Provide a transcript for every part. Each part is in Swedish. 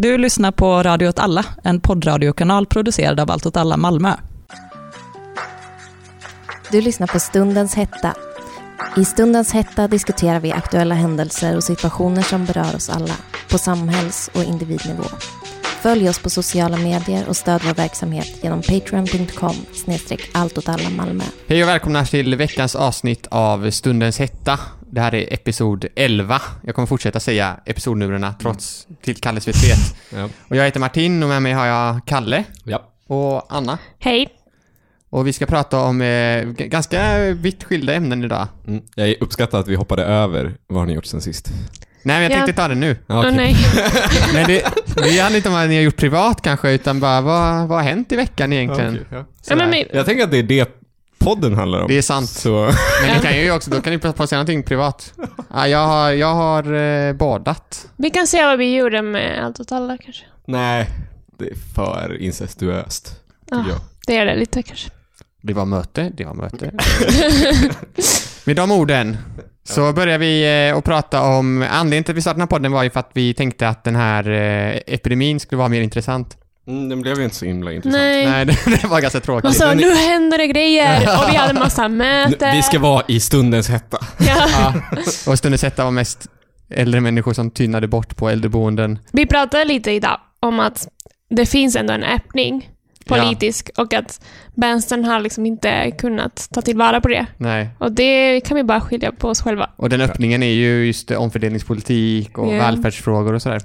Du lyssnar på Radio åt alla, en poddradiokanal producerad av Allt åt alla Malmö. Du lyssnar på Stundens hetta. I Stundens hetta diskuterar vi aktuella händelser och situationer som berör oss alla, på samhälls och individnivå. Följ oss på sociala medier och stöd vår verksamhet genom patreon.com snedstreck Malmö. Hej och välkomna till veckans avsnitt av Stundens hetta. Det här är episod 11. Jag kommer fortsätta säga episodnumren trots till Kalles vet Ja. Och jag heter Martin och med mig har jag Kalle ja. och Anna. Hej. Och vi ska prata om eh, ganska vitt skilda ämnen idag. Mm. Jag uppskattar att vi hoppade över vad har ni gjort sen sist. Nej, men jag Ja. tänkte ta det nu. Ja, Åh okej. nej. Men det, det handlar inte om vad ni har gjort privat kanske, utan bara vad, vad har hänt i veckan egentligen? Okej, ja. Ja, men, men, Jag tänker att det är det podden handlar om. Det är sant. Så, Men ni kan ju också, då kan ni prata säga någonting privat. Ja, jag har, jag har eh, badat. vi kan se vad vi gjorde med Allt åt alla kanske. nej, det är för incestuöst. Ja, jag. det är det lite kanske. Det var möte, det var möte. Med de orden så börjar vi eh, att prata om, anledningen till att vi startade den här podden var ju för att vi tänkte att den här eh, epidemin skulle vara mer intressant. Mm, den blev ju inte så himla intressant. Nej. Nej, det, det var ganska tråkigt. Så, Men- nu händer det grejer! Och vi hade massa möten. Vi ska vara i stundens hetta. ja. Ja, och stundens hetta var mest äldre människor som tynade bort på äldreboenden. Vi pratade lite idag om att det finns ändå en öppning politisk och att vänstern har liksom inte kunnat ta tillvara på det. Nej. Och det kan vi bara skilja på oss själva. Och den öppningen är ju just omfördelningspolitik och Ja. välfärdsfrågor och sådär.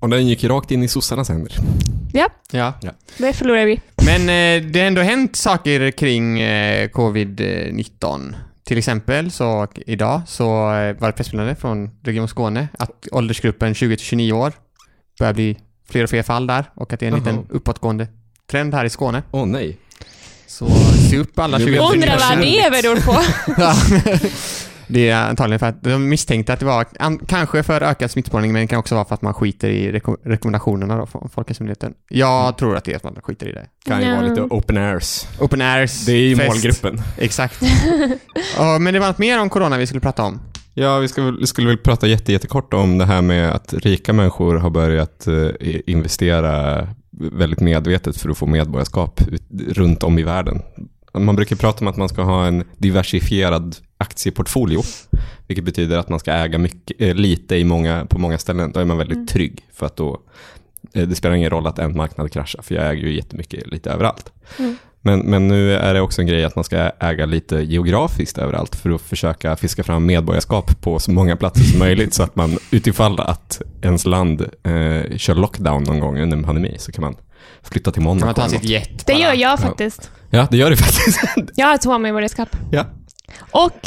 Och den gick ju rakt in i sossarnas händer. Ja, Ja. det förlorar vi. Men eh, det har ändå hänt saker kring eh, covid-19. Till exempel så idag så eh, var det pressmeddelande från Region Skåne att åldersgruppen 20-29 år börjar bli fler och fler fall där och att det är en Jaha. liten uppåtgående trend här i Skåne. Åh nej. Så se upp alla Nu 20 blir det Undrar vad det beror på. Ja. Det är antagligen för att de misstänkte att det var an- kanske för ökad smittspårning men det kan också vara för att man skiter i reko- rekommendationerna då från Folkhälsomyndigheten. Jag tror att det är att man skiter i det. Kan ju vara lite open airs. Open airs. Det är ju fest. målgruppen. Exakt. Ja, men det var något mer om corona vi skulle prata om. Ja, vi ska väl, skulle väl prata jätte, jättekort om det här med att rika människor har börjat eh, investera väldigt medvetet för att få medborgarskap runt om i världen. Man brukar prata om att man ska ha en diversifierad aktieportfolio, vilket betyder att man ska äga mycket, eh, lite i många, på många ställen. Då är man väldigt Mm. trygg, för att då, eh, det spelar ingen roll att en marknad kraschar, för jag äger ju jättemycket lite överallt. Mm. Men, men nu är det också en grej att man ska äga lite geografiskt överallt för att försöka fiska fram medborgarskap på så många platser som möjligt så att man utifall att ens land eh, kör lockdown någon gång under en pandemi så kan man flytta till Monaco. Kan man ta eller sitt något. jet Det gör jag faktiskt. Ja, det gör det faktiskt. Jag har två medborgarskap. ja. Och...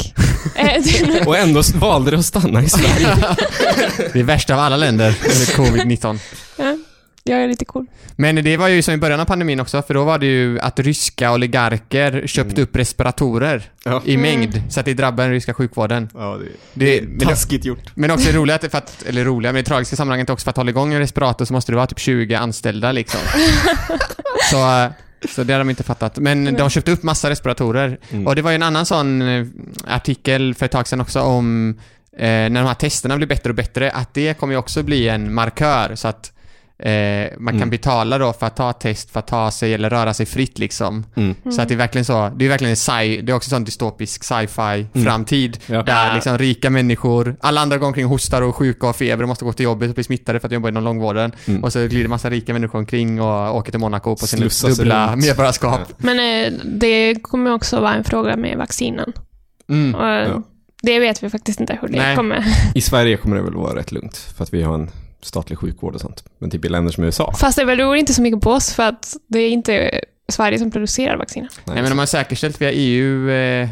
eh, Och ändå valde det att stanna i Sverige. Det är värsta av alla länder, eller covid-19. ja, jag är lite cool. Men det var ju som i början av pandemin också, för då var det ju att ryska oligarker köpte Mm. upp respiratorer Ja. i Mm. mängd, så att det drabbar den ryska sjukvården. Ja, det, Det, är det, taskigt gjort. men också det roliga, att, för att, eller roliga, men det tragiska sammanhanget också för att hålla igång en respirator så måste det vara typ 20 anställda liksom. så, eh, så det har de inte fattat. Men de köpte upp massa respiratorer. Mm. Och det var ju en annan sån eh, artikel för ett tag sedan också om eh, när de här testerna blir bättre och bättre, att det kommer ju också bli en markör så att eh, man kan Mm. betala då för att ta test, för att ta sig eller röra sig fritt liksom. Mm. Så att det är verkligen så, det är verkligen en sci, det är också sån dystopisk sci-fi Mm. framtid. Ja. Där liksom rika människor, alla andra går omkring och hostar och sjuka och har feber och måste gå till jobbet och bli smittade för att de jobbar inom långvården. Mm. Och så glider massa rika människor omkring och åker till Monaco på sina dubbla medborgarskap. Men eh, det kommer också vara en fråga med vaccinen. Mm. Och eh, Ja. Det vet vi faktiskt inte hur det Nej. kommer. I Sverige kommer det väl vara rätt lugnt för att vi har en statlig sjukvård och sånt. Men typ i länder som USA. Fast det beror inte så mycket på oss för att det är inte Sverige som producerar vacciner. Nej men de har säkerställt via EU eh,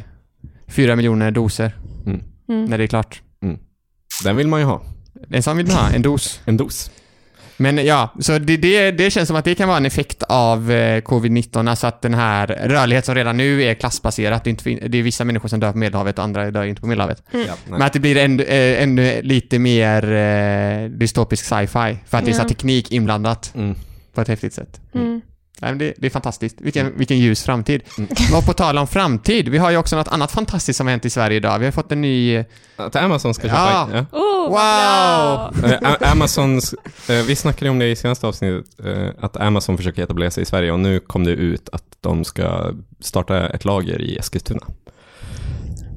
4 miljoner doser Mm. Mm. när det är klart. Den vill man ju ha. En sån vill man ha, en dos. En dos. Men ja, så det, det, det känns som att det kan vara en effekt av eh, covid-19, alltså att den här rörlighet som redan nu är klassbaserat, det är, inte, det är vissa människor som dör på Medelhavet och andra dör inte på Medelhavet. Mm. Ja, Men att det blir ännu, eh, ännu lite mer eh, dystopisk sci-fi, för att det är så teknik inblandat Mm. på ett häftigt sätt. Mm. Nej, men det, det är fantastiskt. Vilken, vilken ljus framtid. Mm. Men på tal om framtid, vi har ju också något annat fantastiskt som har hänt i Sverige idag. Vi har fått en ny... Att Amazon ska Ja. köpa... Ja. Oh, Wow! bra! Eh, eh, vi snackade om det i senaste avsnittet, eh, att Amazon försöker etablera sig i Sverige och nu kom det ut att de ska starta ett lager i Eskilstuna.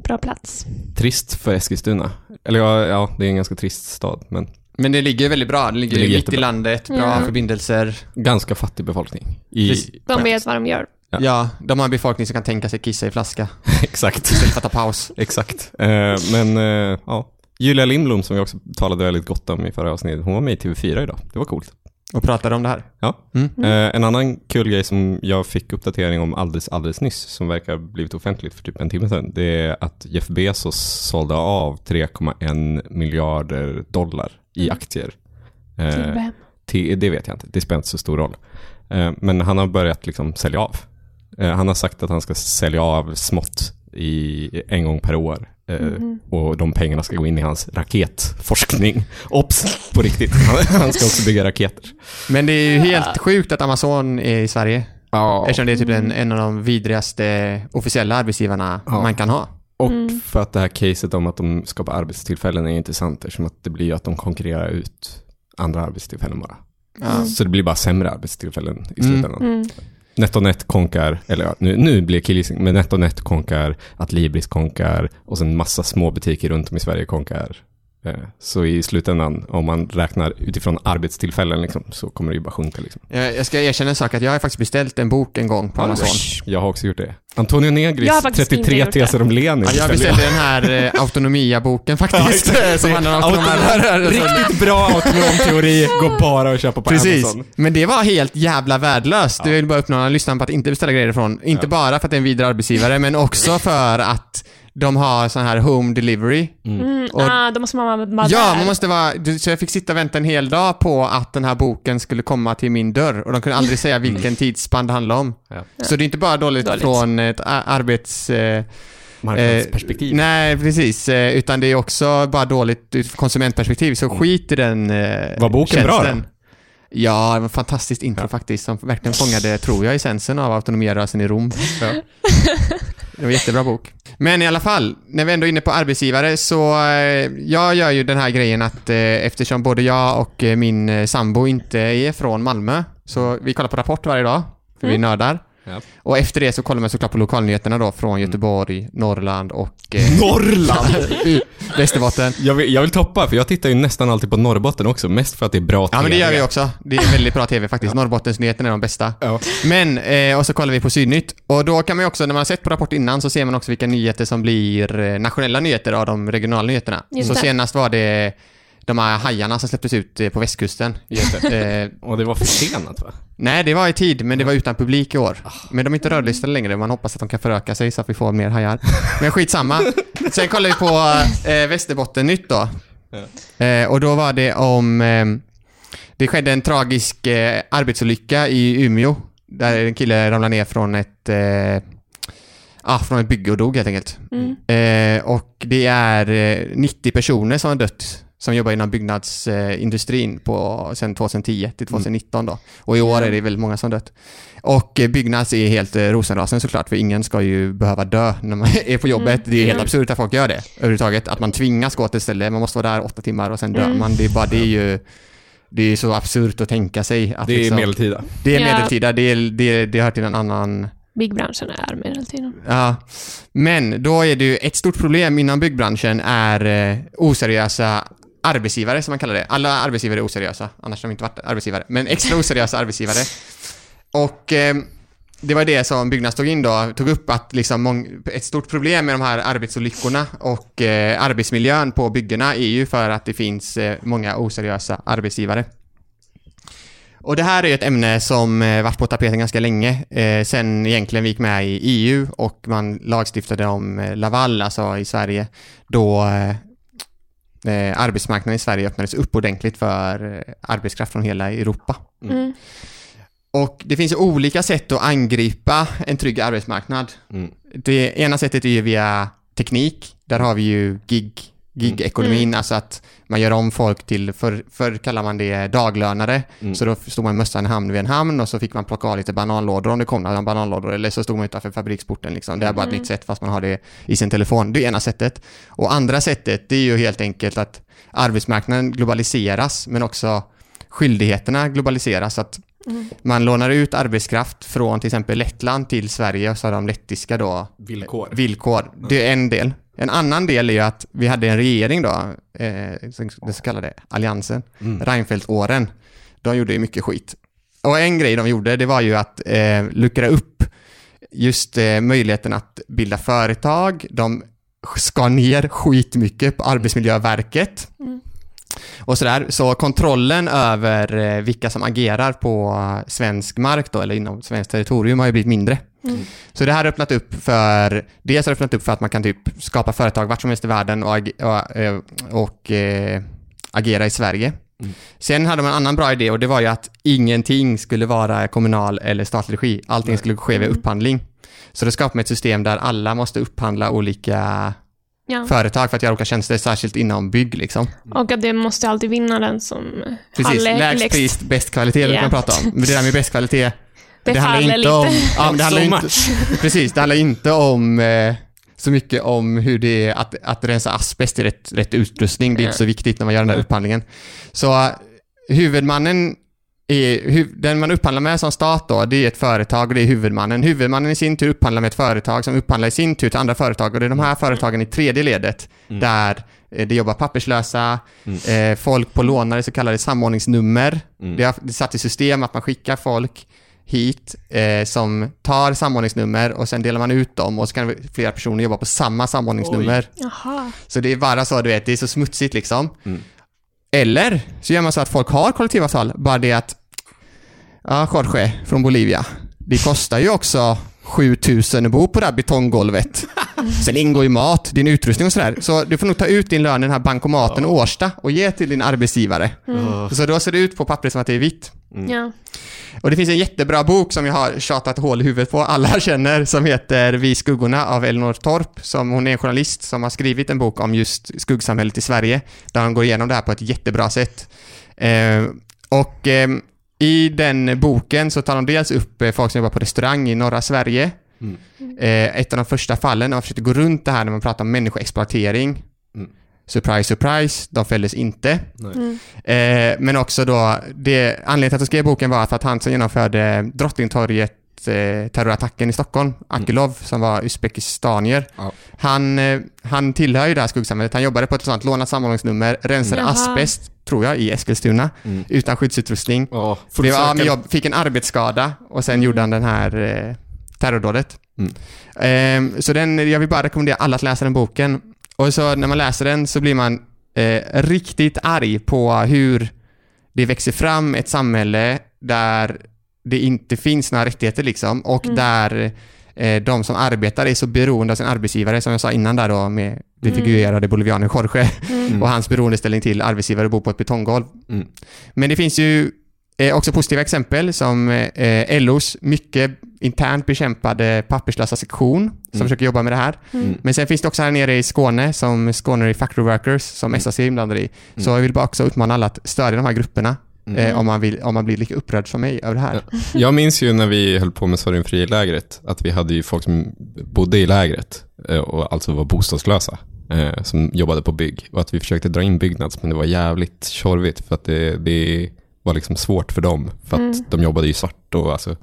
Bra plats. Trist för Eskilstuna. Eller ja, ja det är en ganska trist stad, men Men det ligger väldigt bra. Det ligger, Det ligger mitt i jättebra. landet, bra Ja. förbindelser. ganska fattig befolkning. I, Precis. De vet vad de gör. Ja. Ja. de har en befolkning som kan tänka sig kissa i flaska Exakt. istället för att ta paus. Exakt. Eh, men eh, ja, Julia Lindblom som vi också talade väldigt gott om i förra avsnittet, hon var med i TV4 idag. Det var coolt. Och pratade om det här. Ja. Mm. Eh, en annan kul grej som jag fick uppdatering om alldeles, alldeles nyss, som verkar ha blivit offentligt för typ en timme sedan, det är att Jeff Bezos sålde av 3,1 miljarder dollar i Mm. aktier. Till Eh, vem? till, det vet jag inte, det spelar inte så stor roll. Eh, men han har börjat liksom sälja av. Eh, han har sagt att han ska sälja av smått i en gång per år. Mhm. Och de pengarna ska gå in i hans raketforskning. Ops, på riktigt. Han, han ska också bygga raketer. Men det är ju helt sjukt att Amazon är i Sverige. Ja. Eftersom det är typ en, en av de vidrigaste officiella arbetsgivarna Ja. man kan ha. Och Mm. för att det här caset om att de skapar arbetstillfällen är intressant eftersom att det blir ju att de konkurrerar ut andra arbetstillfällen bara. Ja. Så det blir bara sämre arbetstillfällen i Mm. slutändan. Mm. NetOnNet konkar, eller ja, nu, nu blir det killgissning, men NetOnNet konkar, Adlibris konkar och sen massa små butiker runt om i Sverige konkar. Eh, Så i slutändan, om man räknar utifrån arbetstillfällen liksom, så kommer det ju bara sjunka. Liksom. Jag, jag ska erkänna en sak, att jag har faktiskt beställt en bok en gång på Amazon. Jag har också gjort det. Antonio Negris, Jag har faktiskt inte 33 gjort det. teser om Lenin. Ja, jag beställde den här eh, Autonomia-boken faktiskt. som handlar om autonom- Riktigt bra autonom teori, går bara att köpa på Precis. Amazon. Men det var helt jävla värdelöst. Jag vill bara uppmana lyssnarna på att inte beställa grejer ifrån. Inte Ja. bara för att det är en vidare arbetsgivare, men också för att de har sån här home delivery. Mm. Och- ah, då måste man vara Ja, där. man måste vara... Så jag fick sitta och vänta en hel dag på att den här boken skulle komma till min dörr och de kunde aldrig säga vilken tidsspann det handlade om. Ja. Så det är inte bara dåligt, Dåligt. från ett arbets... Eh, Marknadsperspektiv. nej, precis. Eh, utan det är också bara dåligt ur konsumentperspektiv. Så skit i den eh, Var boken bra tjänsten. Ja, det var ett fantastiskt intro Ja. faktiskt, som verkligen fångade, tror jag, essensen av autonomierörelsen i Rom. Ja. Det var en jättebra bok. Men i alla fall, när vi ändå är inne på arbetsgivare så, eh, jag gör ju den här grejen att eh, eftersom både jag och eh, min sambo inte är från Malmö, så vi kollar på Rapport varje dag, för vi är nördar. Ja. Och efter det så kollar man såklart på lokalnyheterna då från Göteborg, Norrland och eh, Norrland! Västerbotten. Jag vill, jag vill toppa, för jag tittar ju nästan alltid på Norrbotten också, mest för att det är bra Ja men det TV. gör vi också. Det är väldigt bra TV faktiskt. Norrbottensnyheterna är de bästa. Ja. Men, eh, och så kollar vi på Sydnytt. Och då kan man ju också, när man har sett på Rapport innan, så ser man också vilka nyheter som blir eh, nationella nyheter av de regionala nyheterna. Just så det. senast var det de här hajarna som släpptes ut eh, på västkusten. eh, Och det var försenat va? nej, det var i tid, men det var utan publik i år. Men de är inte rödlistade längre, man hoppas att de kan föröka sig så att vi får mer hajar. Men skitsamma. Sen kollar vi på eh, Västerbotten-nytt då. Eh, och då var det om... Eh, det skedde en tragisk eh, arbetsolycka i Umeå. Där en kille ramlade ner från ett... Eh, ah, från ett bygge och dog helt enkelt. Mm. Eh, och det är eh, 90 personer som har dött som jobbar inom byggnadsindustrin på, sen 2010 till 2019 då. Och i år är det väl många som dött. Och eh, Byggnads är helt eh, rosenrasen såklart, för ingen ska ju behöva dö när man är på jobbet. Mm. Det är helt Mm. absurt att folk gör det överhuvudtaget. Att man tvingas gå till ett ställe, man måste vara där åtta timmar och sen dör Mm. man. Det är bara, det är ju... Det är så absurt att tänka sig att Det är liksom, medeltida. det är medeltida, det, är, det, det hör till en annan Byggbranschen är medeltiden. Ja, men då är det ju ett stort problem inom byggbranschen är eh, oseriösa arbetsgivare som man kallar det. Alla arbetsgivare är oseriösa, annars har de inte varit arbetsgivare. Men extra oseriösa arbetsgivare. Och eh, det var det som Byggnads tog in då, tog upp att liksom ett stort problem med de här arbetsolyckorna och eh, arbetsmiljön på byggena är ju för att det finns eh, många oseriösa arbetsgivare. Och det här är ju ett ämne som eh, varit på tapeten ganska länge, eh, sen egentligen vi gick med i EU och man lagstiftade om eh, Laval, alltså i Sverige, då eh, eh, arbetsmarknaden i Sverige öppnades upp ordentligt för eh, arbetskraft från hela Europa. Mm. Och det finns olika sätt att angripa en trygg arbetsmarknad. Mm. Det ena sättet är ju via teknik. Där har vi ju gig Gig-ekonomin, Mm. alltså att man gör om folk till, förr för kallar man det daglönare, Mm. så då stod man mössan i hamn vid en hamn och så fick man plocka av lite bananlådor om det kom några bananlådor, eller så stod man utanför fabriksporten liksom. Det är bara ett Mm. nytt sätt fast man har det i sin telefon. Det är ena sättet. Och andra sättet, det är ju helt enkelt att arbetsmarknaden globaliseras, men också skyldigheterna globaliseras. Att Mm. man lånar ut arbetskraft från till exempel Lettland till Sverige och så har de lettiska då Villkor. villkor. Det är en del. En annan del är ju att vi hade en regering då, eh, den så kallade alliansen, Mm. Reinfeldt-åren. De gjorde ju mycket skit. Och en grej de gjorde, det var ju att eh, luckra upp just eh, möjligheten att bilda företag. De skar ner skitmycket på Arbetsmiljöverket. Mm. Och sådär. Så kontrollen över eh, vilka som agerar på svensk mark då, eller inom svenskt territorium har ju blivit mindre. Mm. Så det här har öppnat upp för, dels har det öppnat upp för att man kan typ skapa företag vart som helst i världen och, och, eh, och eh, agera i Sverige. Mm. Sen hade man en annan bra idé och det var ju att ingenting skulle vara kommunal eller statlig regi. Allting Nej. skulle ske via Mm. upphandling. Så då skapade man ett system där alla måste upphandla olika Ja. företag för att göra olika tjänster, särskilt inom bygg liksom. Och att det måste alltid vinna den som Precis, lägst lägst. pris, bäst kvalitet Ja. man prata om. Men det där med bäst kvalitet, Det, handlar faller inte lite. om... Ja, det handlar So inte, precis, det handlar inte om eh, så mycket om hur det är att, att rensa asbest i rätt, rätt utrustning. Det är Ja. inte så viktigt när man gör den där upphandlingen. Så eh, huvudmannen är, hu, den man upphandlar med som stat då, det är ett företag och det är huvudmannen. Huvudmannen i sin tur upphandlar med ett företag som upphandlar i sin tur till andra företag och det är de här företagen i tredje ledet Mm. där eh, det jobbar papperslösa, Mm. eh, folk på lånare så kallade samordningsnummer. Mm. Det har det är satt i system att man skickar folk hit eh, som tar samordningsnummer och sen delar man ut dem och så kan flera personer jobba på samma samordningsnummer. Jaha. Så det är bara så, du vet, det är så smutsigt liksom. Mm. Eller så gör man så att folk har kollektivavtal, bara det att ja, Jorge från Bolivia, det kostar ju också 7000 att bo på det här betonggolvet. Sen ingår ju mat, din utrustning och sådär. Så du får nog ta ut din lön i den här bankomaten i Årsta och ge till din arbetsgivare. Mm. Så då ser det ut på pappret som att det är vitt. Mm. Ja. Och det finns en jättebra bok som jag har tjatat hål i huvudet på, alla känner, som heter Vi skuggorna av Elinor Torp. Som, hon är en journalist som har skrivit en bok om just skuggsamhället i Sverige, där hon går igenom det här på ett jättebra sätt. Eh, och eh, i den boken så tar de dels upp eh, folk som jobbar på restaurang i norra Sverige. Mm. Eh, ett av de första fallen, när man försökte gå runt det här när man pratar om människoexploatering. Mm. Surprise, surprise, de fälldes inte. Nej. Mm. Eh, men också då, det, anledningen till att jag skrev boken var för att han som genomförde Drottningtorget terrorattacken i Stockholm, Akilov, som var uzbekistanier. Ja. Han, eh, han tillhör ju det här skuggsamhället. Han jobbade på ett sånt lånat samordningsnummer, rensade Jaha. asbest, tror jag, i Eskilstuna, Mm. utan skyddsutrustning. Ja, Det var, men jag... fick en arbetsskada och sen gjorde han den här eh, terrordådet. Mm. Ehm, så den, jag vill bara rekommendera alla att läsa den boken. Och så när man läser den så blir man eh, riktigt arg på hur det växer fram ett samhälle där det inte finns några rättigheter liksom och Mm. där eh, de som arbetar är så beroende av sin arbetsgivare som jag sa innan där då med det Mm. figurerade bolivianen Jorge Mm. och hans beroendeställning till arbetsgivare och bo på ett betonggolv. Mm. Men det finns ju eh, också positiva exempel som eh, LOs mycket internt bekämpade papperslösa sektion som Mm. försöker jobba med det här. Mm. Men sen finns det också här nere i Skåne som Skåne Factory Workers som Mm. SAC är inblandade i. Så Mm. jag vill bara också uppmana alla att stödja de här grupperna Mm. eh, om, man vill, om man blir lika upprörd som mig över det här. Jag minns ju när vi höll på med Sorgenfri-lägret att vi hade ju folk som bodde i lägret eh, och alltså var bostadslösa eh, som jobbade på bygg och att vi försökte dra in Byggnads men det var jävligt tjorvigt för att det, det var liksom svårt för dem för att Mm. de jobbade ju svart och alltså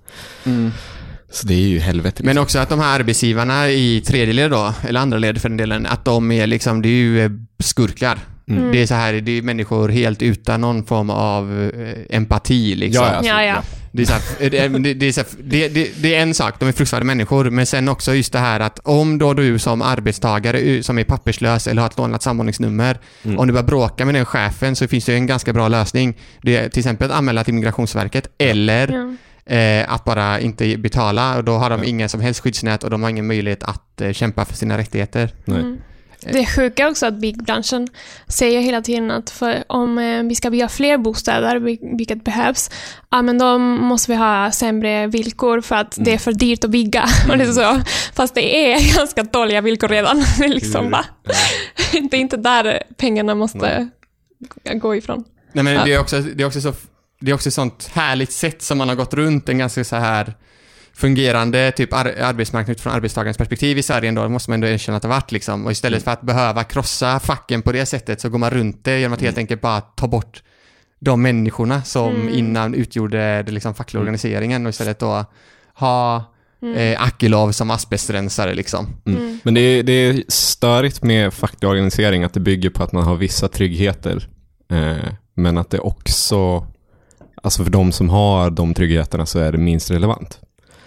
så det är ju helvete. Men också att de här arbetsgivarna i tredje led då, eller andra led för den delen, att de är liksom, det är ju eh, skurkar. Mm. Det är så här, det är människor helt utan någon form av eh, empati liksom. Ja, ja. Ja, ja. Det är, så här, det, är- det, det, är så här, det, det, det är en sak, de är fruktansvärda människor, men sen också just det här att om då du som arbetstagare eh, som är papperslös eller har ett lånat samordningsnummer, Mm. om du börjar bråka med den chefen så finns det en ganska bra lösning. Det är till exempel att anmäla till Migrationsverket eller Ja. eh, att bara inte betala och då har de Ja. ingen som helst skyddsnät och de har ingen möjlighet att eh, kämpa för sina rättigheter. Nej. Mm. Det är sjuka också att byggbranschen säger hela tiden att för om eh, vi ska bygga fler bostäder, vil- vilket behövs, ja men då måste vi ha sämre villkor för att det är för dyrt att bygga. Och det är så, fast det är ganska dåliga villkor redan. Liksom, va? det är inte där pengarna måste gå ifrån. Nej men det är också, det är också så, det är också ett sånt härligt sätt som man har gått runt en ganska så här fungerande typ ar arbetsmarknad utifrån arbetstagarens perspektiv i Sverige ändå, måste man ändå erkänna att det varit liksom. Och istället för att behöva krossa facken på det sättet så går man runt det genom att helt enkelt bara ta bort de människorna som Mm. innan utgjorde det liksom fackliga organiseringen och istället då ha eh, Akilov som asbestrensare liksom. Mm. Men det är, det är störigt med facklig organisering att det bygger på att man har vissa tryggheter. Eh, men att det också, alltså för de som har de tryggheterna så är det minst relevant.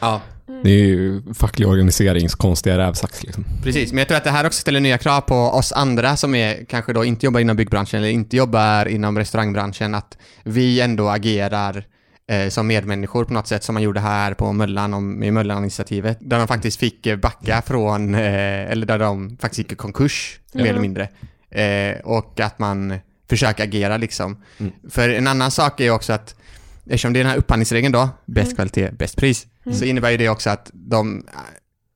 Ja. Det är ju facklig organiserings konstiga rävsax liksom. Precis, men jag tror att det här också ställer nya krav på oss andra som är, kanske då inte jobbar inom byggbranschen eller inte jobbar inom restaurangbranschen, att vi ändå agerar eh, som medmänniskor på något sätt som man gjorde här på Möllan, om, med Möllan-initiativet, där de faktiskt fick backa från, eh, eller där de faktiskt gick i konkurs, mer Ja. eller mindre. Eh, och att man försöker agera liksom. Mm. För en annan sak är ju också att Eftersom det är den här upphandlingsregeln då, bäst kvalitet, bäst pris, så innebär ju det också att de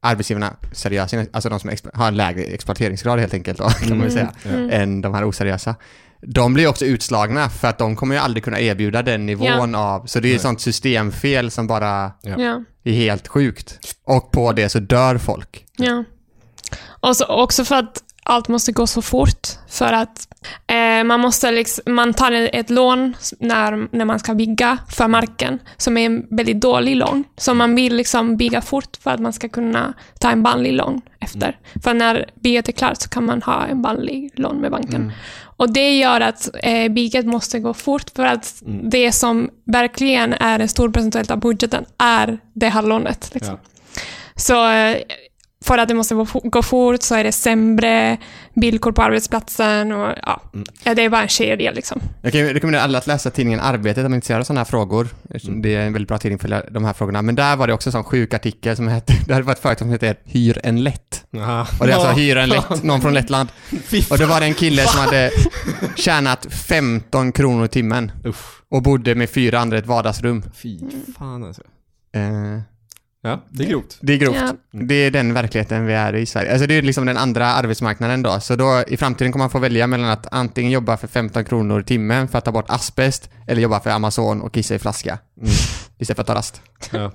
arbetsgivarna, seriösa, alltså de som har en lägre exploateringsgrad helt enkelt då, kan man ju säga, Mm. än de här oseriösa. De blir också utslagna för att de kommer ju aldrig kunna erbjuda den nivån av, så det är ju ett sånt systemfel som bara Ja. är helt sjukt. Och på det så dör folk. Ja. Och så, också för att allt måste gå så fort. För att eh, man måste liksom, man tar ett lån när, när man ska bygga för marken, som är en väldigt dålig lån. Så man vill liksom bygga fort för att man ska kunna ta en vanlig lån efter. För när bygget är klart så kan man ha en vanlig lån med banken. Och det gör att eh, bygget måste gå fort för att det som verkligen är en stor procentuell av budgeten är det här lånet. Liksom. Så eh, för att det måste gå fo- gå fort så är det sämre villkor på arbetsplatsen och ja, ja det är bara en kedja liksom. Jag kan ju rekommendera alla att läsa tidningen Arbetet om man är intresserad av sådana här frågor. Det är en väldigt bra tidning för de här frågorna. Men där var det också en sån sjuk artikel som hette, det varit ett företag som heter Hyr en lätt. Och det är alltså Hyr en lätt, någon från Lettland. Och det var det en kille som hade tjänat 15 kronor i timmen. Uff, Och bodde med fyra andra i ett vardagsrum. fy fan alltså. Eh, Ja, det är grovt. det är grovt. Ja. Det är den verkligheten vi är i Sverige. Alltså det är liksom den andra arbetsmarknaden då. Så då i framtiden kommer man få välja mellan att antingen jobba för 15 kronor i timmen för att ta bort asbest eller jobba för Amazon och kissa i flaska. Istället för att ta rast. Ja.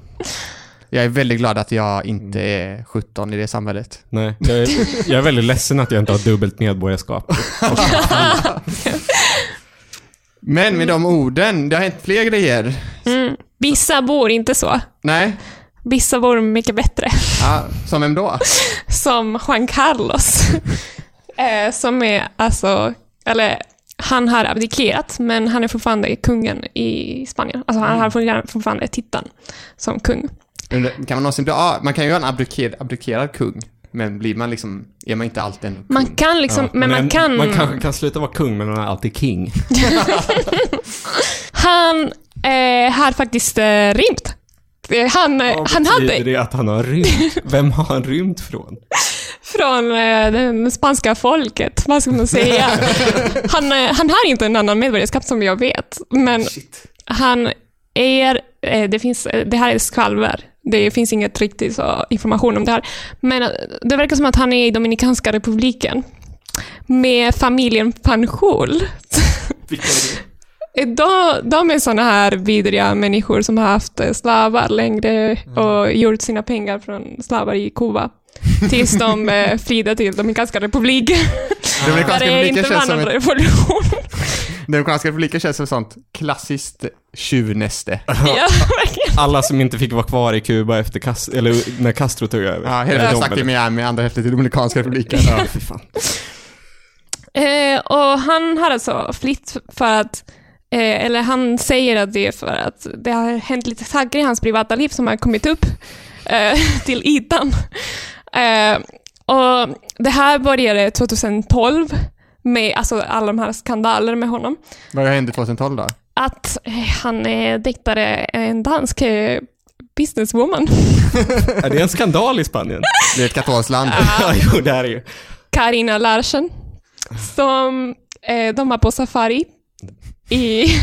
Jag är väldigt glad att jag inte är 17 i det samhället. Nej, jag är, jag är väldigt ledsen att jag inte har dubbelt medborgarskap. Men med de orden, det har hänt fler grejer. Mm. Vissa bor inte så. Nej? Vissa bor mycket bättre. Ja, som vem då? Som Juan Carlos. eh, som är alltså, eller han har abdikerat, men han är fortfarande kungen i Spanien. Alltså han har fortfarande- fortfarande titeln som kung. Kan man någonsin bli, ja, man kan ju ha en abdiker, abdikerad kung. Men blir man liksom, är man inte alltid en kung? Man kan liksom, men man kan... Man kanske kan sluta vara kung, men man är alltid king. Han eh, har faktiskt eh, rymt. Han, eh, Vad han betyder hade det att han har rymt? Vem har han rymt från? från eh, det spanska folket, vad ska man säga? han, eh, han har inte en annan medborgarskap som jag vet, men han är, det, finns, det här är skvalver. Det finns inget riktigt så information om det här. Men det verkar som att han är i Dominikanska republiken med familjen Panjol. De, de är såna här vidriga människor som har haft eh, slavar längre och gjort sina pengar från slavar i Kuba. Tills de eh, flydde till Dominikanska republiken. Där Dominikanska det republiken inte var känns som någon ett, revolution. Dominikanska republiken känns som ett sånt klassiskt tjuvnäste. ja, verkligen. Alla som inte fick vara kvar i Kuba efter Cast- eller när Castro tog över. Ja, hälften stack till? Miami, andra hälften till Dominikanska republiken. Ja, fy fan. Eh, och han har alltså flytt för att, eh, eller han säger att det är för att det har hänt lite saker i hans privata liv som har kommit upp eh, till ytan. Eh, och det här började 2012 med alltså, alla de här skandaler med honom. Vad hände 2012 då? Att eh, han eh, dejtade en dansk eh, businesswoman. Är det en skandal i Spanien? Det är ett katolskt land. ja, jo, det är det ju. Karina Larsen, som eh, de var på safari i...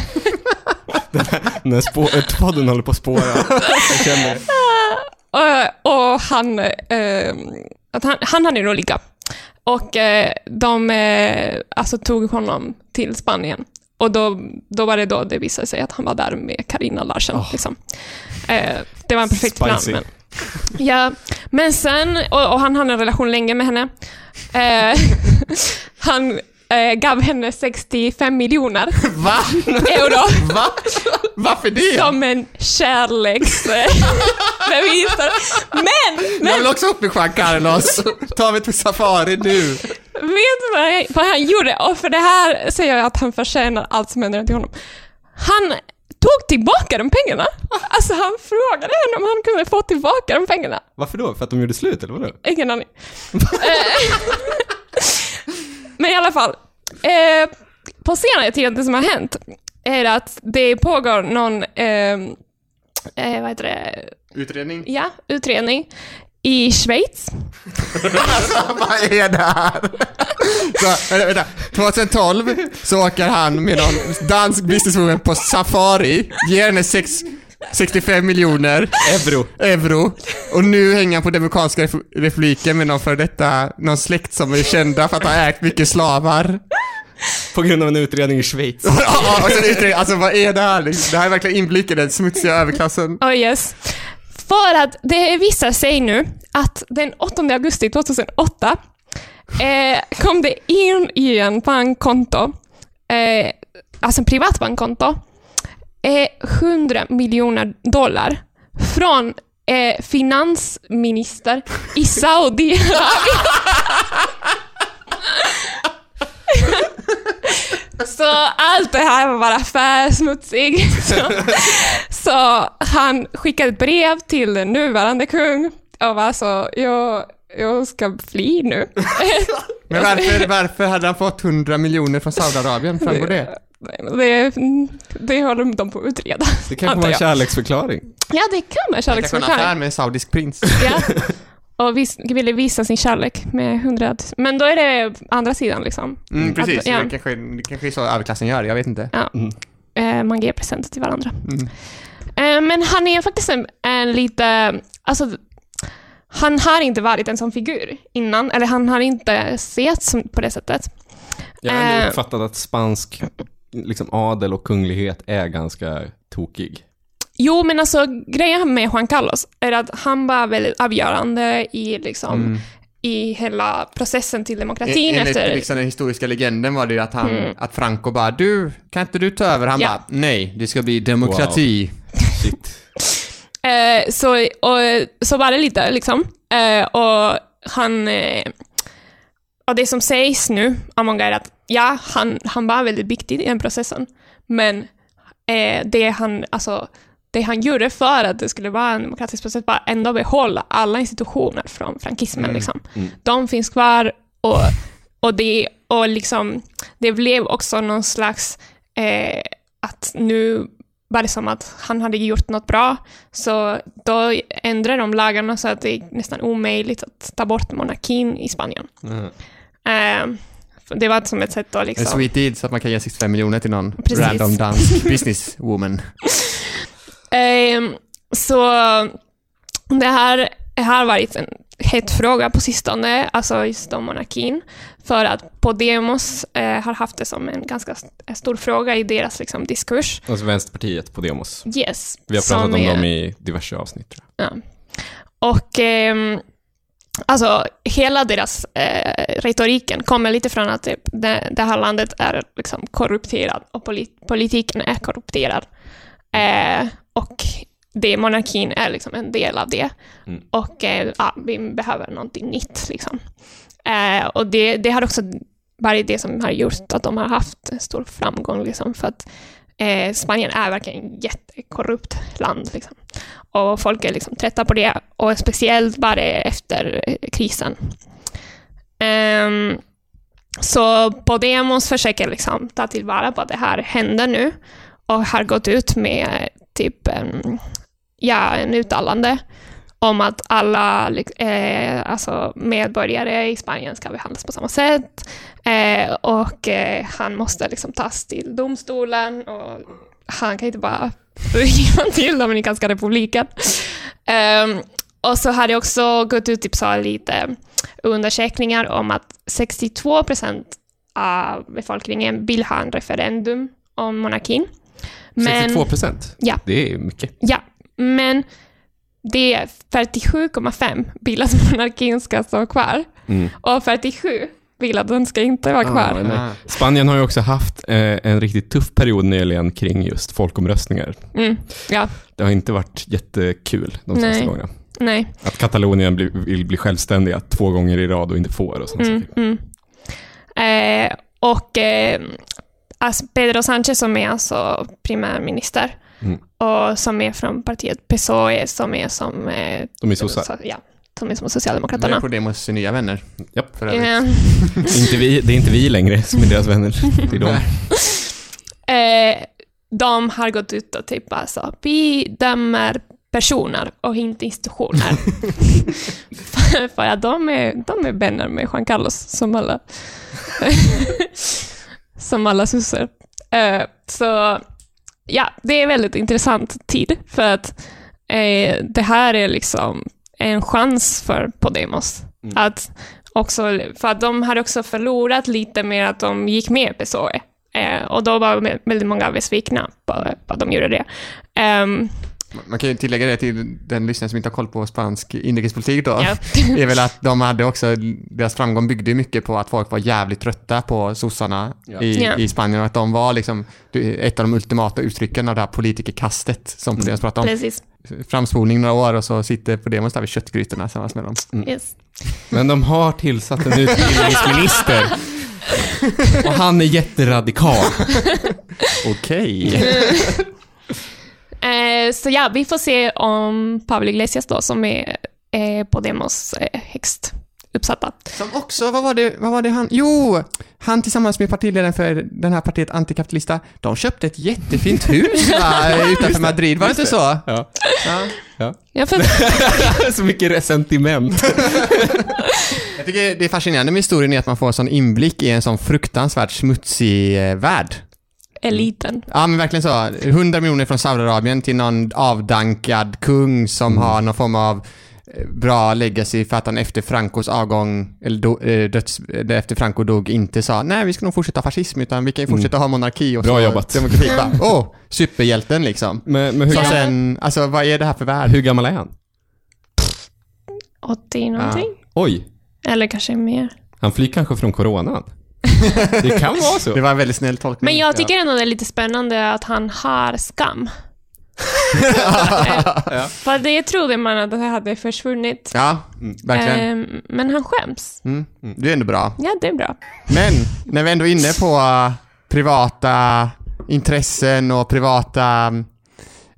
Den här spå- podden håller på att spåra. Jag känner och, och han, eh, att han, han hade nog ligga. Och eh, de eh, alltså tog honom till Spanien. Och då, då var det då det visade sig att han var där med Karina Larsen. Liksom. Eh, det var en perfekt plan. Men, ja, men sen, och, och han hade en relation länge med henne. Eh, han eh, gav henne 65 miljoner Va? euro Va? Varför det? som en kärleksbevis. men, Jag men vill också upp med Juan Carlos. Ta mig till safari nu. vet du vad, jag, vad han gjorde? Och för det här säger jag att han förtjänar allt som händer till honom. Han tog tillbaka de pengarna. Alltså han frågade henne om han kunde få tillbaka de pengarna. Varför då? För att de gjorde slut, eller vadå? Ingen aning. Men i alla fall. Eh, på senare tid, det som har hänt, är att det pågår någon, eh, eh, vad heter det, Utredning. ja, utredning i Schweiz. Alltså, vad är det här? Så, vänta, vänta. 2012 så åker han med någon dansk businesswoman på safari, ger henne sex, 65 miljoner Euro. euro och nu hänger han på Demokratiska republiken med någon för detta, någon släkt som är kända för att ha ägt mycket slavar. På grund av en utredning i Schweiz. Ja, och sen utredning, alltså vad är det här? Det här är verkligen inblick i den smutsiga överklassen. Oh yes. För att det visar sig nu att den 8 augusti 2008 eh, kom det in i en bankkonto, eh, alltså en privat bankkonto, eh, 100 miljoner dollar från eh, finansminister i Saudiarabien. Så allt det här var bara för smutsigt. Så, så han skickade ett brev till den nuvarande kung och var så, jag, jag ska fly nu. Men varför, varför hade han fått 100 miljoner från Saudiarabien? Framgår det? Det, det håller de på att utreda. Det kan vara en kärleksförklaring. Ja, det kan vara Kanske en affär kärleksförklaring. med en saudisk prins. Ja. Och vis, ville visa sin kärlek med hundra... Men då är det andra sidan liksom. Mm, precis, Att- ja. det, kanske, det kanske är så överklassen gör, jag vet inte. Eh, man ger presenter till varandra. Mm. Eh, men han är faktiskt en, en lite... Alltså, han har inte varit en sån figur innan, eller han har inte sett som, på det sättet. Jag har ändå Eh. uppfattat att spansk liksom, adel och kunglighet är ganska tokig. Jo, men alltså grejen med Juan Carlos är att han var väldigt avgörande i, liksom, Mm. i hela processen till demokratin En- Enligt efter... liksom den historiska legenden var det ju att, han, Mm. att Franco bara du, kan inte du ta över? Han Ja. bara nej, det ska bli demokrati. Shit. Eh, så, och, så var det lite liksom. Eh, och han... Eh, och det som sägs nu av många är att ja, han, han var väldigt viktig i den processen. Men eh, det, han, alltså, det han gjorde för att det skulle vara en demokratisk process var ändå behålla alla institutioner från frankismen. Mm. Liksom. Mm. De finns kvar och, och, det, och liksom, det blev också någon slags... Eh, att nu var det som att han hade gjort något bra, så då ändrade de lagarna så att det är nästan omöjligt att ta bort monarkin i Spanien. Mm. Eh, det var som ett sätt att En liksom... sweet deed så att man kan ge 65 miljoner till någon Precis. random dansk businesswoman. Ehm, så det här har varit en het fråga på sistone, alltså just om monarkin. För att Podemos eh, har haft det som en ganska st- stor fråga i deras liksom, diskurs. Alltså Vänsterpartiet, Podemos. Yes. Vi har pratat om är- dem i diverse avsnitt. Ja. Och ehm, alltså hela deras eh, retoriken kommer lite från att typ, det, det här landet är liksom korrupterad och polit, politiken är korrupterad. Eh, och det, monarkin är liksom en del av det. Mm. Och eh, ja, vi behöver någonting nytt. Liksom. Eh, och det, det har också varit det som har gjort att de har haft stor framgång. Liksom, för att eh, Spanien är verkligen ett jättekorrupt land. Liksom. Och folk är liksom trötta på det, och speciellt bara efter eh, krisen. Um, så Podemos försöker liksom ta tillvara på att det här händer nu och har gått ut med typ en, ja, en uttalande om att alla eh, alltså medborgare i Spanien ska behandlas på samma sätt. Eh, och eh, han måste liksom tas till domstolen och han kan inte bara riva till Dominikanska republiken. Ehm, och så har det också gått ut typ lite undersökningar om att 62 procent av befolkningen vill ha en referendum om monarkin. 62 procent? Ja. Det är mycket. Ja, men det är 47,5 vill att monarkin ska stå kvar. Mm. Och 47 vill att den ska inte vara kvar. nej. Ah. Spanien har ju också haft eh, en riktigt tuff period nyligen kring just folkomröstningar. Mm, ja, Det har inte varit jättekul de senaste Nej. gångerna. nej. Att Katalonien bli, vill bli självständiga två gånger i rad och inte får och sånt. Mm, mm. Eh, och eh, alltså Pedro Sánchez som är alltså primärminister Mm. och som är från partiet PSOE som är som... Eh, De är sossar. Ja, som är som Det är Socialdemokraterna. Podemos nya vänner. Japp. För. Eh, Det är, inte vi, det är inte vi längre som är deras vänner. Det är de. Eh, de har gått ut och typ bara så, vi dömer personer och inte institutioner. för, för att de är, de är vänner med Juan Carlos, som alla, som alla sossar. Eh, så ja, det är väldigt intressant tid, för att eh, det här är liksom en chans för Podemos. Att också, för att de har också förlorat lite med att de gick med på PSOE. Eh, och då var vä- väldigt många besvikna på, att de gjorde det. Ehm, Man kan ju tillägga det till den lyssnare som inte har koll på spansk inrikespolitik då. ja. är väl att de hade också, deras framgång byggde mycket på att folk var jävligt trötta på sossarna Ja. i, Ja. i Spanien och att de var liksom ett av de ultimata uttrycken av det här politikerkastet som Podemos pratade om. Precis. Framspolning några år och så sitter Podemos där vid köttgrytorna tillsammans med dem. Yes. Men de har tillsatt en utbildningsminister. Och han är jätteradikal. Okej. Eh, så ja, vi får se om Pablo Iglesias då, som är eh, Podemos eh, högst uppsatta. Som också, vad var, det, vad var det han, jo, han tillsammans med partiledaren för den här partiet Antikapitalista, de köpte ett jättefint hus va, utanför Madrid, var det inte så? Ja. Ja. Ja, för, Så mycket resentiment. Jag tycker det är fascinerande med historien är att man får en sån inblick i en sån fruktansvärt smutsig eh, värld. Eliten. Ja men verkligen så. 100 miljoner från Saudiarabien till någon avdankad kung som har någon form av eh, bra legacy för att han efter Francos avgång, eller do, eh, döds, efter Franco dog, inte sa nej vi ska nog fortsätta fascism utan vi kan ju fortsätta ha monarki och Bra så jobbat. demokrati. Bara, Åh, oh, superhjälten liksom. Men, men hur, Så Ja. sen, alltså vad är det här för värld? hur gammal är han? 80 någonting. Oj, Eller kanske mer. han flyr kanske från coronan. Det kan vara så. Det var en väldigt snäll tolkning. Men jag tycker ändå det är lite spännande att han har skam. Eh, För det trodde man att det hade försvunnit. Ja, verkligen. Ehm, men han skäms. Mm, det är ändå bra. Ja, det är bra. Men när vi ändå är inne på uh, privata intressen och privata um,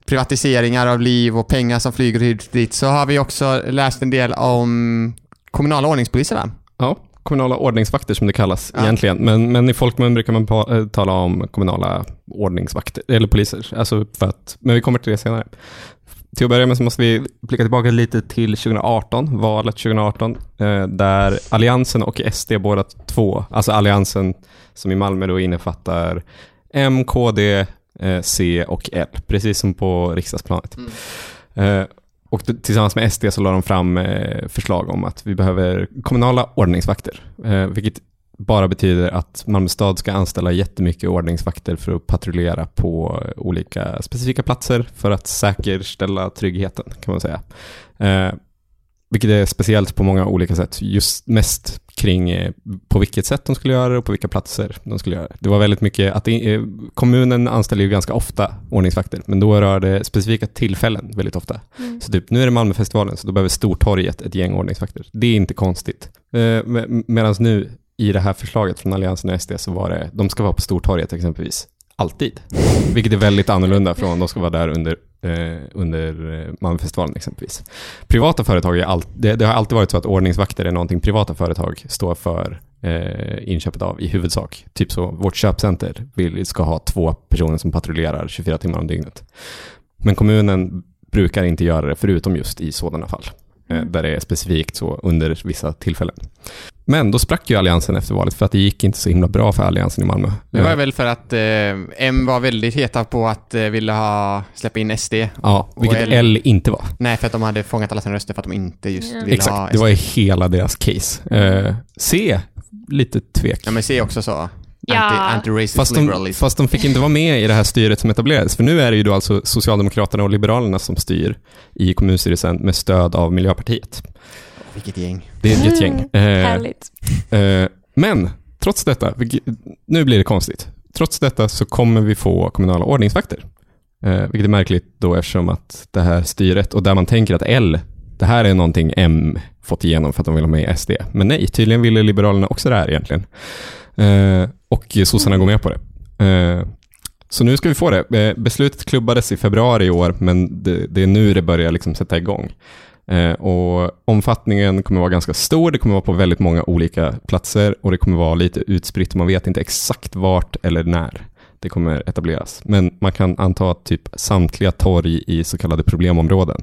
privatiseringar av liv och pengar som flyger hit dit så har vi också läst en del om kommunala ordningspoliser va? Ja, kommunala ordningsvakter som det kallas Ja. egentligen. Men, men i folkmun brukar man pa- eh, tala om kommunala ordningsvakter, eller poliser. Alltså för att, men vi kommer till det senare. Till att börja med så måste vi blicka tillbaka lite till 2018, valet 2018, eh, där Alliansen och SD båda två, alltså Alliansen som i Malmö då innefattar M, KD, eh, C och L, precis som på riksdagsplanet. Eh, och tillsammans med SD så la de fram eh, förslag om att vi behöver kommunala ordningsvakter, eh, vilket bara betyder att Malmö stad ska anställa jättemycket ordningsvakter för att patrullera på olika specifika platser för att säkerställa tryggheten kan man säga. Eh, vilket är speciellt på många olika sätt. Just mest kring eh, på vilket sätt de skulle göra det och på vilka platser de skulle göra det. Det var väldigt mycket att eh, kommunen anställer ju ganska ofta ordningsvakter, men då rör det specifika tillfällen väldigt ofta. Så typ, nu är det Malmöfestivalen, så då behöver Stortorget ett gäng ordningsvakter. Det är inte konstigt. Eh, med, Medan nu i det här förslaget från Alliansen och SD så var det, de ska vara på Stortorget exempelvis, alltid. Vilket är väldigt annorlunda från de ska vara där under, eh, under eh, Malmöfestivalen exempelvis. Privata företag, är all, det, det har alltid varit så att ordningsvakter är någonting privata företag står för eh, inköpet av i huvudsak. Typ så, vårt köpcenter vill, ska ha två personer som patrullerar 24 timmar om dygnet. Men kommunen brukar inte göra det, förutom just i sådana fall eh. Där det är specifikt så under vissa tillfällen. Men då sprack ju Alliansen efter valet för att det gick inte så himla bra för Alliansen i Malmö. Det var Eh, väl för att eh, M var väldigt heta på att eh, ville ha, släppa in SD. Ja, vilket L- L inte var. Nej, för att de hade fångat alla sina röster för att de inte just ville ha Exakt, det SD. var ju hela deras case. Eh, C, lite tvek. Ja, men se också så. Ja. Anti, anti-racist Fast de, liberalism. fast de fick inte vara med i det här styret som etablerades. För nu är det ju då alltså Socialdemokraterna och Liberalerna som styr i kommunstyrelsen med stöd av Miljöpartiet. Vilket gäng. Det är ett gäng. Mm, Eh, Härligt. eh, men trots detta, nu blir det konstigt. Trots detta så kommer vi få kommunala ordningsvakter. Eh, vilket är märkligt då eftersom att det här styret och där man tänker att L, det här är någonting M fått igenom för att de vill ha med i SD. Men nej, tydligen ville Liberalerna också det här egentligen. Eh, och sossarna går med på det. Eh, så nu ska vi få det. Eh, beslutet klubbades i februari i år, men det, det är nu det börjar liksom sätta igång. Eh, och omfattningen kommer vara ganska stor, det kommer vara på väldigt många olika platser och det kommer vara lite utspritt. Man vet inte exakt vart eller när det kommer etableras. Men man kan anta att typ samtliga torg i så kallade problemområden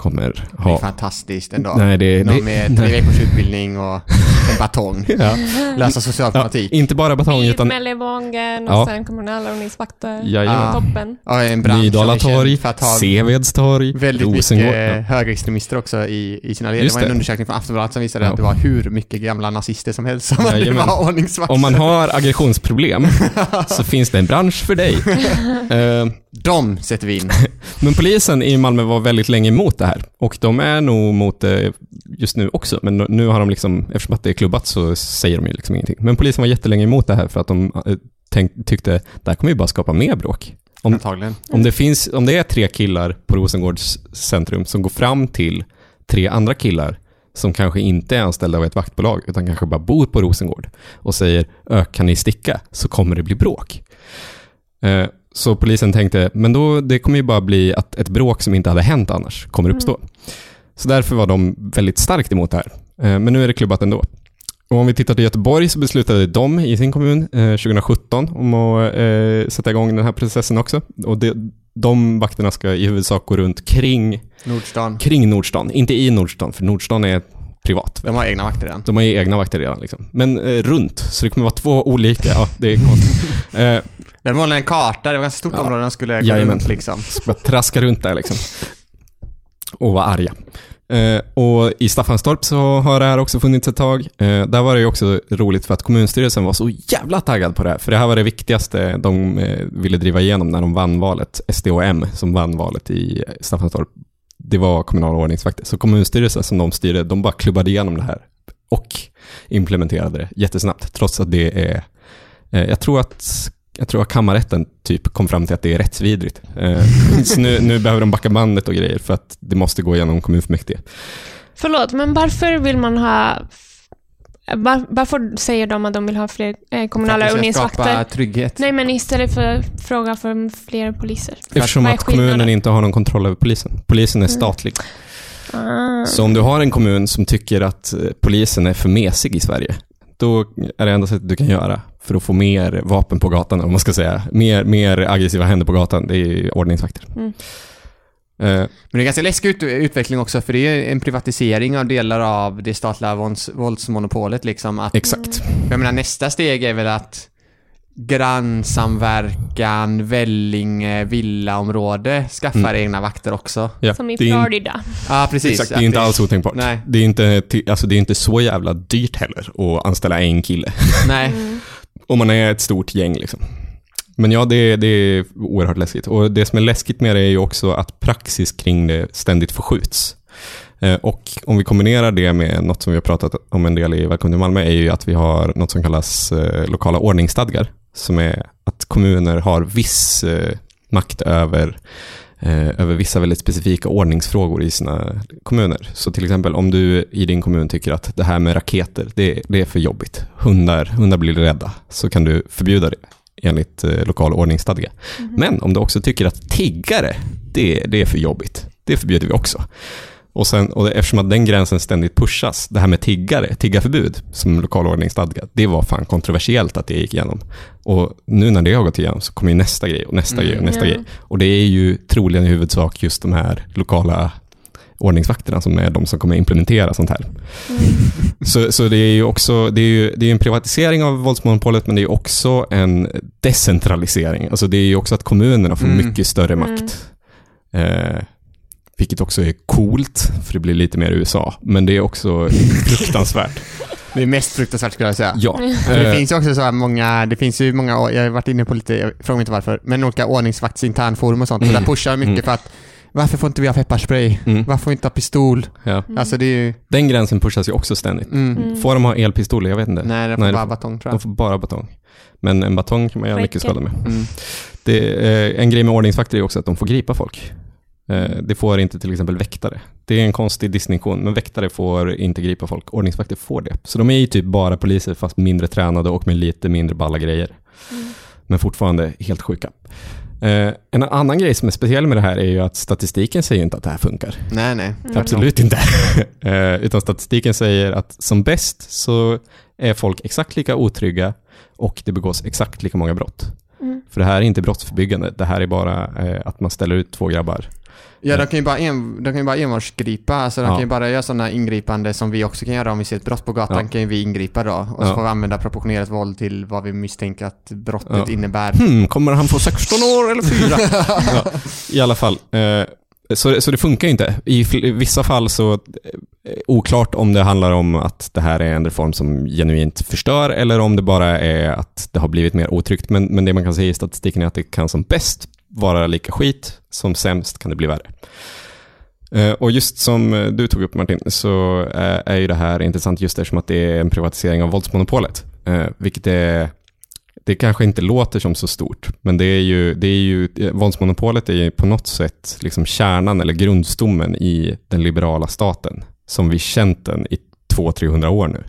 kommer Det är ha... fantastiskt ändå. Nej, det, Någon det, med tre veckors utbildning och en batong. Ja. Lösa social Ja, inte bara batong utan Mellevången och Ja. sen kommunala ordningsvakter. Jajamän. Ah. Toppen. Ja, en bransch Nydala torg, för att ha Seveds torg, väldigt Rosengård. mycket Ja. högerextremister också i, i sina led. Det var en undersökning från Aftonbladet som visade Ja. att det var hur mycket gamla nazister som helst som Jajamän. var ordningsvakter. Om man har aggressionsproblem så finns det en bransch för dig. Eh, De sätter vi in. Men polisen i Malmö var väldigt länge emot det här och de är nog mot det just nu också. Men nu har de liksom, eftersom att det är klubbat så säger de ju liksom ingenting. Men polisen var jättelänge emot det här för att de eh, tänk, tyckte det här kommer ju bara skapa mer bråk. Om, Antagligen. om, det finns, om det är tre killar på Rosengårds centrum som går fram till tre andra killar som kanske inte är anställda av ett vaktbolag utan kanske bara bor på Rosengård och säger "Ö, kan ni sticka så kommer det bli bråk. Eh, Så polisen tänkte, men då, det kommer ju bara bli att ett bråk som inte hade hänt annars kommer uppstå. Så därför var de väldigt starkt emot det här. Eh, Men nu är det klubbat ändå. Och om vi tittar till Göteborg så beslutade de i sin kommun eh, 2017 om att eh, sätta igång den här processen också. Och det, de vakterna ska i huvudsak gå runt kring, Nordstan. kring Nordstan, inte i Nordstan, för Nordstan är privat. De har egna vakter redan. De har ju egna vakter redan liksom. Men eh, runt, så det kommer vara två olika, ja det är konstigt. Eh, De målade en karta, det var ganska stort Ja. område de skulle gå runt liksom. Bara traska runt där liksom. Och vara arga. Eh, och i Staffanstorp så har det här också funnits ett tag. Eh, där var det ju också roligt för att kommunstyrelsen var så jävla taggad på det här. För det här var det viktigaste de eh, ville driva igenom när de vann valet. SDOM som vann valet i Staffanstorp. Det var kommunala ordningsvakter. Så kommunstyrelsen som de styrde, de bara klubbade igenom det här. Och implementerade det jättesnabbt. Trots att det är, eh, jag tror att jag tror att kammarrätten typ kom fram till att det är rättsvidrigt. Eh, så nu, nu behöver de backa bandet och grejer för att det måste gå igenom kommunfullmäktige. Förlåt, men varför vill man ha... Var, varför säger de att de vill ha fler eh, För kommunala att det ska ordningsvakter? skapa trygghet. Nej, men istället för att fråga för fler poliser. Eftersom att kommunen inte har någon kontroll över polisen. Polisen är statlig. Ah. Så om du har en kommun som tycker att eh, polisen är för mesig i Sverige, då är det enda sättet du kan göra för att få mer vapen på gatan, om man ska säga. Mer, mer aggressiva händer på gatan, det är ordningsvakter. Mm. Eh, Men det är ganska läskig ut utveckling också, för det är en privatisering av delar av det statliga vålds, våldsmonopolet liksom. Att, exakt. jag menar nästa steg är väl att grannsamverkan, Vellinge, villaområde skaffar Mm. egna vakter också. Ja, Som i Florida. Ja, precis. Exakt, det är inte alls otänkbart. Nej. Det är inte, alltså det är inte så jävla dyrt heller att anställa en kille. Nej. Mm. Om man är ett stort gäng liksom. Men ja, det, det är oerhört läskigt. Och det som är läskigt med det är ju också att praxis kring det ständigt förskjuts. Eh, och om vi kombinerar det med något som vi har pratat om en del i Välkommen till Malmö är ju att vi har något som kallas eh, lokala ordningsstadgar. Som är att kommuner har viss eh, makt över, eh, över vissa väldigt specifika ordningsfrågor i sina kommuner. Så till exempel om du i din kommun tycker att det här med raketer, det, det är för jobbigt. Hundar, hundar blir rädda. Så kan du förbjuda det enligt eh, lokal ordningsstadga. Men om du också tycker att tiggare, det, det är för jobbigt. Det förbjuder vi också. Och, sen, och eftersom att den gränsen ständigt pushas, det här med tiggare, tiggarförbud som lokalordningsstadga, det var fan kontroversiellt att det gick igenom. Och nu när det har gått igenom så kommer ju nästa grej och nästa Mm. grej och nästa Ja. grej. Och det är ju troligen i huvudsak just de här lokala ordningsvakterna som är de som kommer implementera sånt här. Så, så det är ju också, det är ju det är en privatisering av våldsmonopolet, men det är också en decentralisering. Alltså det är ju också att kommunerna får Mm. mycket större makt. Eh, vilket också är coolt, för det blir lite mer USA. Men det är också fruktansvärt. Det är mest fruktansvärt skulle jag säga. Ja. För Det Eh, finns ju också så här många, det finns ju många, jag har varit inne på lite, jag frågar mig inte varför, men olika ordningsvakts internforum och sånt, så Mm. där pushar mycket Mm. för att varför får inte vi ha pepparspray? mm, Varför får vi inte ha pistol? ja. Alltså det är ju, Den gränsen pushas ju också ständigt. mm. Mm. Får de ha elpistoler? Jag vet inte. Nej, det får Nej, bara får- batong tror De jag. får bara batong. Men en batong kan man göra mycket skada med. Mm. Det, eh, en grej med ordningsvakter är också att de får gripa folk. Eh, det får inte till exempel väktare. Det är en konstig distinktion, men väktare får inte gripa folk. Ordningsvakter får det. Så de är ju typ bara poliser fast mindre tränade och med lite mindre balla grejer. Mm. Men fortfarande helt sjuka. Eh, en annan grej som är speciell med det här är ju att statistiken säger inte att det här funkar. Nej, nej. Mm. Absolut inte. Eh, Utan statistiken säger att som bäst så är folk exakt lika otrygga och det begås exakt lika många brott. Mm. För det här är inte brottsförebyggande, det här är bara eh, att man ställer ut två grabbar. Ja, de kan ju bara, en, de kan ju bara envarsgripa, alltså de Ja. kan ju bara göra sådana ingripande som vi också kan göra om vi ser ett brott på gatan, Ja. kan ju vi ingripa då. Och så Ja. får vi använda proportionerat våld till vad vi misstänker att brottet innebär. Hmm, kommer han få 16 år eller 4? ja, I alla fall. Eh, så, så det funkar ju inte. I, vissa fall så, eh, oklart om det handlar om att det här är en reform som genuint förstör eller om det bara är att det har blivit mer otryggt. Men, men det man kan säga i statistiken är att det kan som bäst vara lika skit, som sämst kan det bli värre. Eh, och just som eh, du tog upp Martin, så eh, är ju det här intressant just eftersom att det är en privatisering av våldsmonopolet. Vilket är, det kanske inte låter som så stort, men det är ju, det är ju, våldsmonopolet är ju på något sätt liksom kärnan eller grundstommen i den liberala staten, som vi känt den i 200-300 år nu.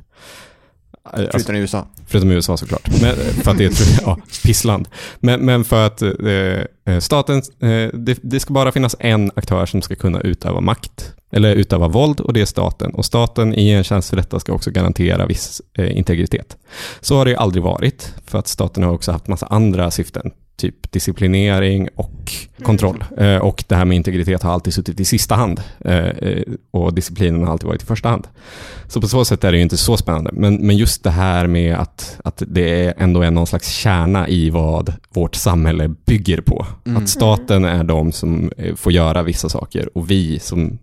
Eh, Alltså, Förutom i USA. Förutom i USA såklart. Men, för att det är ett ja, pissland. Men, men för att eh, staten, eh, det, det ska bara finnas en aktör som ska kunna utöva makt. Eller utöva våld och det är staten. Och staten i en tjänst för detta ska också garantera viss eh, integritet. Så har det ju aldrig varit. För att staten har också haft massa andra syften. Typ disciplinering och kontroll. Eh, och det här med integritet har alltid suttit i sista hand. Eh, eh, och disciplinen har alltid varit i första hand. Så på så sätt är det ju inte så spännande. Men, men just det här med att, att det är ändå är någon slags kärna i vad vårt samhälle bygger på. Mm. Att staten är de som eh, får göra vissa saker och vi som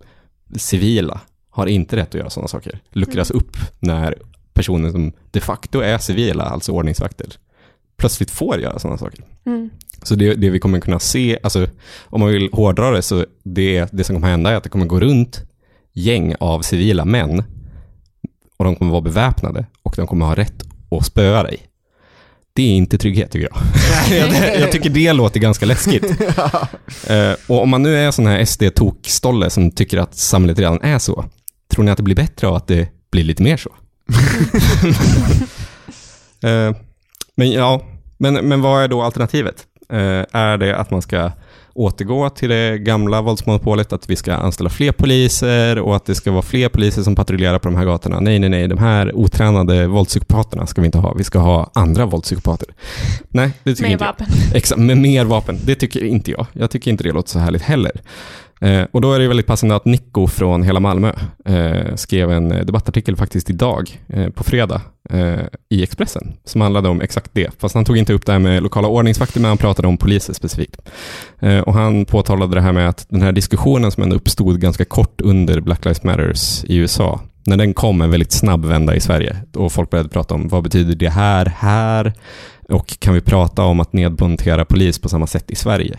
civila har inte rätt att göra sådana saker. Luckras upp när personer som de facto är civila, alltså ordningsvakter, plötsligt får göra sådana saker. Mm. Så det, det vi kommer kunna se, alltså om man vill hårdra det, så det, det som kommer hända är att det kommer gå runt gäng av civila män och de kommer vara beväpnade och de kommer ha rätt att spöa dig. Det är inte trygghet tycker jag. jag, jag tycker det låter ganska läskigt. Eh, och om man nu är sån här SD-tokstolle som tycker att samhället redan är så, tror ni att det blir bättre av att det blir lite mer så? Eh, men ja, men, men vad är då alternativet? Eh, är det att man ska återgå till det gamla våldsmonopolet, att vi ska anställa fler poliser och att det ska vara fler poliser som patrullerar på de här gatorna? Nej, nej, nej, de här otränade våldspsykopaterna ska vi inte ha. Vi ska ha andra våldspsykopater. Nej, det tycker Mer inte jag. vapen. Exakt, med mer vapen. Det tycker inte jag. Jag tycker inte det låter så härligt heller. Eh, och då är det väldigt passande att Nico från Hela Malmö eh, skrev en eh, debattartikel faktiskt idag, eh, på fredag, eh, i Expressen, som handlade om exakt det. Fast han tog inte upp det här med lokala ordningsvakter, men han pratade om poliser specifikt. Eh, och han påtalade det här med att den här diskussionen som ändå uppstod ganska kort under Black Lives Matters i USA, när den kom en väldigt snabb vända i Sverige och folk började prata om vad betyder det här här och kan vi prata om att nedmontera polis på samma sätt i Sverige?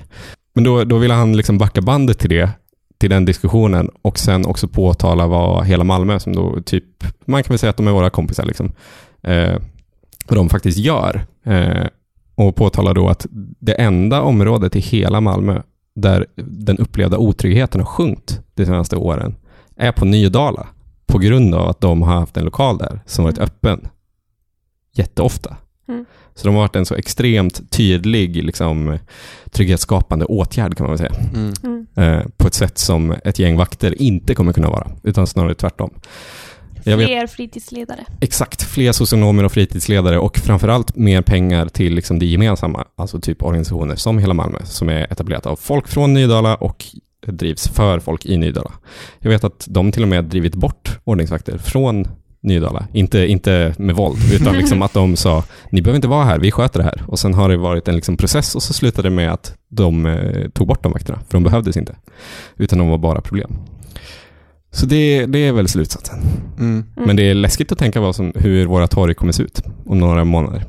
Men då, då ville han liksom backa bandet till det, till den diskussionen och sen också påtala vad hela Malmö, som då typ, man kan väl säga att de är våra kompisar liksom, eh, vad de faktiskt gör. Eh, och påtala då att det enda området i hela Malmö där den upplevda otryggheten har sjunkit de senaste åren är på Nydala på grund av att de har haft en lokal där som varit öppen jätteofta. Mm. Så de har varit en så extremt tydlig liksom, trygghetsskapande åtgärd kan man väl säga. Mm. Mm. Eh, på ett sätt som ett gäng vakter inte kommer kunna vara, utan snarare tvärtom. Jag vet, Fler fritidsledare. exakt, fler socionomer och fritidsledare och framförallt mer pengar till liksom det gemensamma, alltså typ organisationer som Hela Malmö, som är etablerat av folk från Nydala och drivs för folk i Nydala. Jag vet att de till och med drivit bort ordningsvakter från Nydala, inte, inte med våld, utan liksom att de sa ni behöver inte vara här, vi sköter det här. Och sen har det varit en liksom process och så slutade det med att de eh, tog bort de vakterna, för de behövdes inte. Utan de var bara problem. Så det, det är väl slutsatsen. Mm. Mm. Men det är läskigt att tänka vad som, hur våra torg kommer se ut om några månader.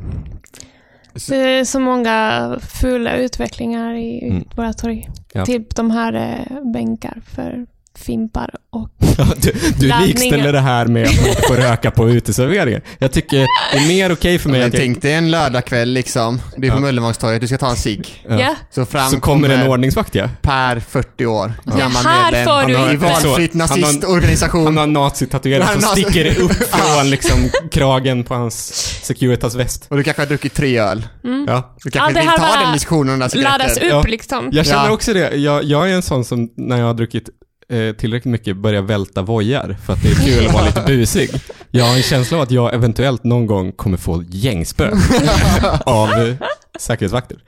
Det är så många fula utvecklingar i Mm. våra torg. Ja. Typ de här eh, bänkar för fimpar och... du du likställer det här med att man inte får röka på uteserveringar. Jag tycker det är mer okej för mig Men att jag, tänk dig en lördagkväll liksom. Du är på Ja. Möllevångstorget, du ska ta en cigg. Ja. Ja. Så fram så kommer en ordningsvakt ja. Per, 40 år, gammal här medlem. får du Han har i valfritt han har- nazistorganisation. Han har en nazitatuering Han som har- sticker upp från liksom kragen på hans Securitas väst. Och du kanske har druckit tre öl. Mm. Ja. Du kanske Ja, vill ta den diskussionen under Laddas cigaretter. upp Ja. liksom. Jag känner Ja. också det. Jag, jag är en sån som när jag har druckit eh, tillräckligt mycket börjar välta vojar för att det är kul att vara lite busig. Jag har en känsla av att jag eventuellt någon gång kommer få gängspö av eh, säkerhetsvakter.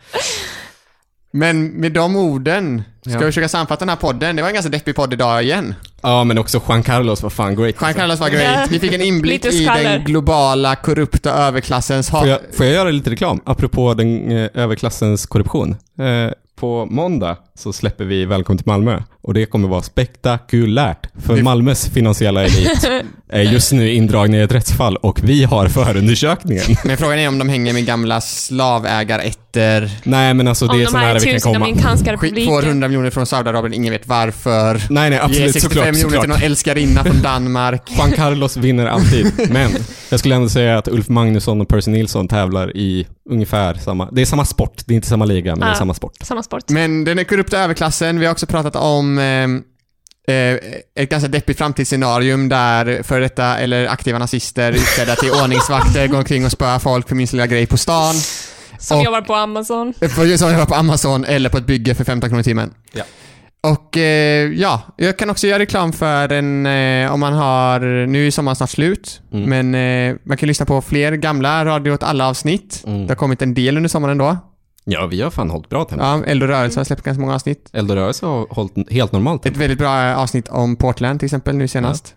Men med de orden ska Ja. vi försöka sammanfatta den här podden. Det var en ganska deppig podd idag igen. Ja, men också Juan Carlos var fan great. Juan Carlos var great. Vi fick en inblick i den globala, korrupta överklassens hat. Får jag, får jag göra lite reklam? Apropå den eh, överklassens korruption. Eh, på måndag så släpper vi Välkommen till Malmö och det kommer vara spektakulärt. För Det- Malmös finansiella elit är just nu indragna i ett rättsfall och vi har förundersökningen. Men frågan är om de hänger med gamla slavägarätter. Nej men alltså det Om är de så här nära är vi kan tusen komma. dominikanska Skit, får republiken. 100 miljoner från Saudiarabien, ingen vet varför. Nej nej absolut 65 såklart. miljoner såklart. till någon älskarinna från Danmark. Juan Carlos vinner alltid. Men jag skulle ändå säga att Ulf Magnusson och Percy Nilsson tävlar i ungefär samma... Det är samma sport. Det är inte samma liga, men det är samma sport. Samma sport. Men den är korrupta överklassen. Vi har också pratat om eh, eh, ett ganska deppigt framtidsscenarium där för detta eller aktiva nazister utklädda till ordningsvakter går omkring och spöar folk för minsta lilla grej på stan. Som och- jobbar på Amazon. Eh, som jobbar på Amazon eller på ett bygge för 15 kronor i timmen. Ja. Och eh, ja, jag kan också göra reklam för en, eh, om man har, nu är sommaren snart slut, Mm. men eh, man kan lyssna på fler gamla Radio åt alla avsnitt. Mm. Det har kommit en del under sommaren då. Ja, vi har fan hållit bra tempo. Ja, Eld och rörelse har släppt ganska många avsnitt. Eld och rörelse har hållit helt normalt Ett tempo. väldigt bra eh, avsnitt om Portland till exempel nu senast.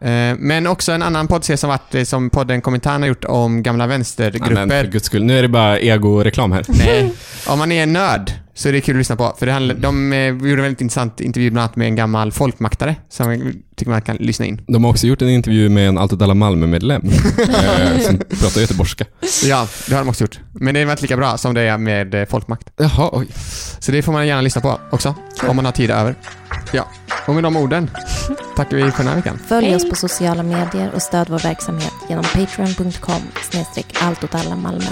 Eh, Men också en annan poddserie som varit, eh, som podden Kommentaren har gjort om gamla Ja, men vänstergrupper. för guds skull, nu är det bara ego-reklam här. Nej, om man är en nörd så är det kul att lyssna på. För det handlar, de eh, gjorde en väldigt intressant intervju bland annat med en gammal folkmaktare som tycker man kan lyssna in. De har också gjort en intervju med en Alto Dalla Malmö-medlem eh, som pratar göteborgska. Ja, det har de också gjort. Men det var inte lika bra som det är med eh, folkmakt. Jaha, oj. Så det får man gärna lyssna på också, om man har tid över. Ja, och med de orden tackar vi för den här veckan. Följ oss på sociala medier och stöd vår verksamhet genom patreon.com snedstreck allt åt alla Malmö.